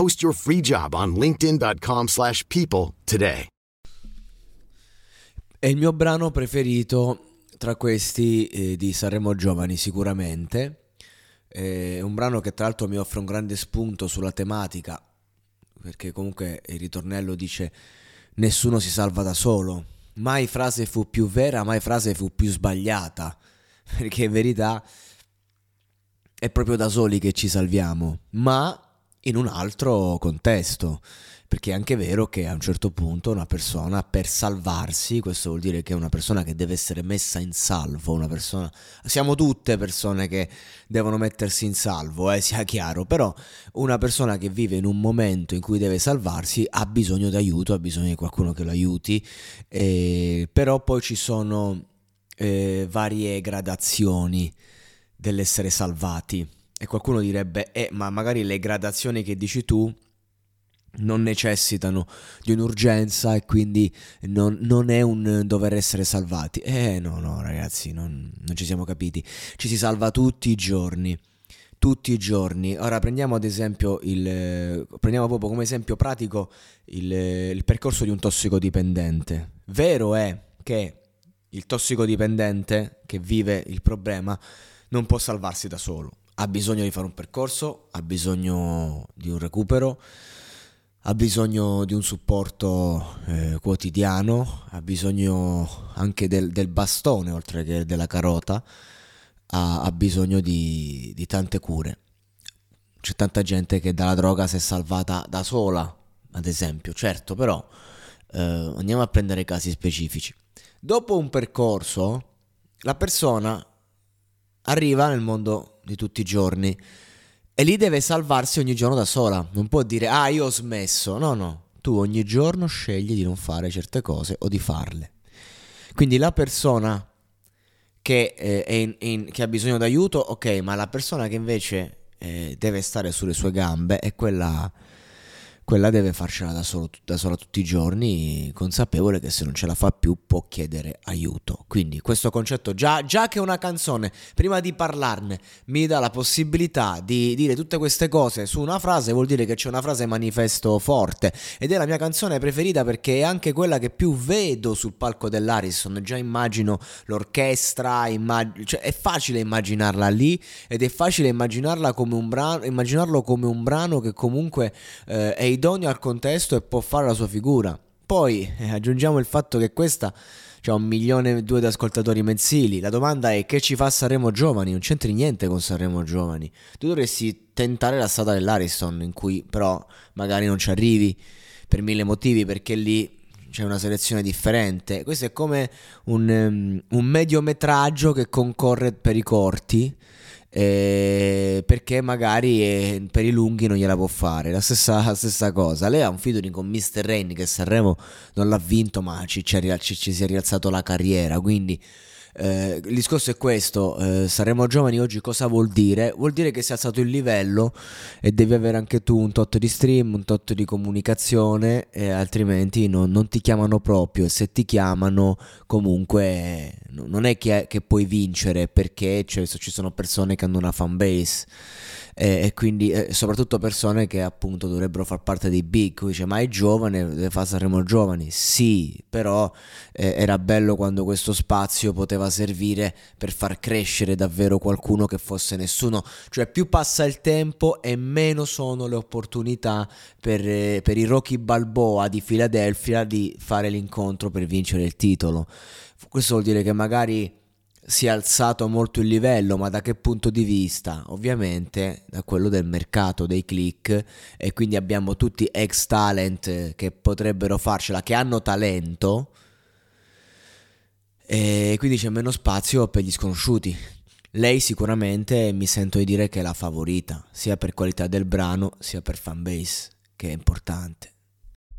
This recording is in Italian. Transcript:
Post your free job on linkedin.com/people slash people today. È il mio brano preferito tra questi eh, di Sanremo Giovani sicuramente. È un brano che tra l'altro mi offre un grande spunto sulla tematica, perché comunque il ritornello dice nessuno si salva da solo. Mai frase fu più vera, mai frase fu più sbagliata, perché in verità è proprio da soli che ci salviamo, ma in un altro contesto, perché è anche vero che a un certo punto una persona per salvarsi, questo vuol dire che è una persona che deve essere messa in salvo, una persona, siamo tutte persone che devono mettersi in salvo, eh, sia chiaro, però una persona che vive in un momento in cui deve salvarsi ha bisogno di aiuto, ha bisogno di qualcuno che lo aiuti, eh, però poi ci sono eh, varie gradazioni dell'essere salvati. E qualcuno direbbe, eh, ma magari le gradazioni che dici tu non necessitano di un'urgenza e quindi non, non, è un dover essere salvati. Eh no, no ragazzi, non, non ci siamo capiti. Ci si salva tutti i giorni tutti i giorni. Ora prendiamo ad esempio il prendiamo proprio come esempio pratico il, il, percorso di un tossicodipendente. Vero è che il tossicodipendente che vive il problema non può salvarsi da solo. Ha bisogno di fare un percorso, ha bisogno di un recupero, ha bisogno di un supporto eh, quotidiano, ha bisogno anche del, del, bastone oltre che della carota, ha, ha bisogno di, di tante cure. C'è tanta gente che dalla droga si è salvata da sola, ad esempio, certo, però eh, andiamo a prendere casi specifici. Dopo un percorso, la persona arriva nel mondo di tutti i giorni e lì deve salvarsi ogni giorno da sola. Non può dire, ah, io ho smesso. No, no, tu ogni giorno scegli di non fare certe cose o di farle. Quindi la persona che, eh, in, in, che ha bisogno d'aiuto, ok, ma la persona che invece eh, deve stare sulle sue gambe è quella quella deve farcela da, solo, da sola tutti i giorni, consapevole che se non ce la fa più può chiedere aiuto. Quindi questo concetto, già, già che una canzone, prima di parlarne, mi dà la possibilità di dire tutte queste cose su una frase, vuol dire che c'è una frase manifesto forte. Ed è la mia canzone preferita perché è anche quella che più vedo sul palco dell'Arison. Già immagino l'orchestra, immag- cioè è facile immaginarla lì ed è facile immaginarla come un brano, immaginarlo come un brano che comunque eh, è idoneo al contesto e può fare la sua figura. Poi eh, aggiungiamo il fatto che questa c'ha un milione e due di ascoltatori mensili. La domanda è che ci fa Sanremo Giovani? Non c'entri niente con Sanremo Giovani. Tu dovresti tentare la strada dell'Ariston, in cui però magari non ci arrivi per mille motivi, perché lì c'è una selezione differente. Questo è come un, um, un mediometraggio che concorre per i corti eh, perché magari eh, per i lunghi non gliela può fare. La stessa, la stessa cosa. Lei ha un featuring con Mr. Rain che Sanremo non l'ha vinto, ma ci, ci, ci, ci si è rialzato la carriera. Quindi. Eh, il discorso è questo, eh, saremo giovani oggi cosa vuol dire? Vuol dire che è alzato il livello e devi avere anche tu un tot di stream, un tot di comunicazione, e altrimenti non, non ti chiamano proprio e se ti chiamano comunque non è che, che puoi vincere perché cioè, ci sono persone che hanno una fanbase e, e quindi eh, soprattutto persone che appunto dovrebbero far parte dei big, dice ma è giovane, deve fare Sanremo giovani, sì, però eh, era bello quando questo spazio poteva servire per far crescere davvero qualcuno che fosse nessuno, cioè più passa il tempo e meno sono le opportunità per, eh, per i Rocky Balboa di Philadelphia di fare l'incontro per vincere il titolo. Questo vuol dire che magari si è alzato molto il livello, ma da che punto di vista? Ovviamente da quello del mercato, dei click e quindi abbiamo tutti ex talent che potrebbero farcela, che hanno talento e quindi c'è meno spazio per gli sconosciuti. Lei sicuramente mi sento di dire che è la favorita, sia per qualità del brano sia per fanbase, che è importante.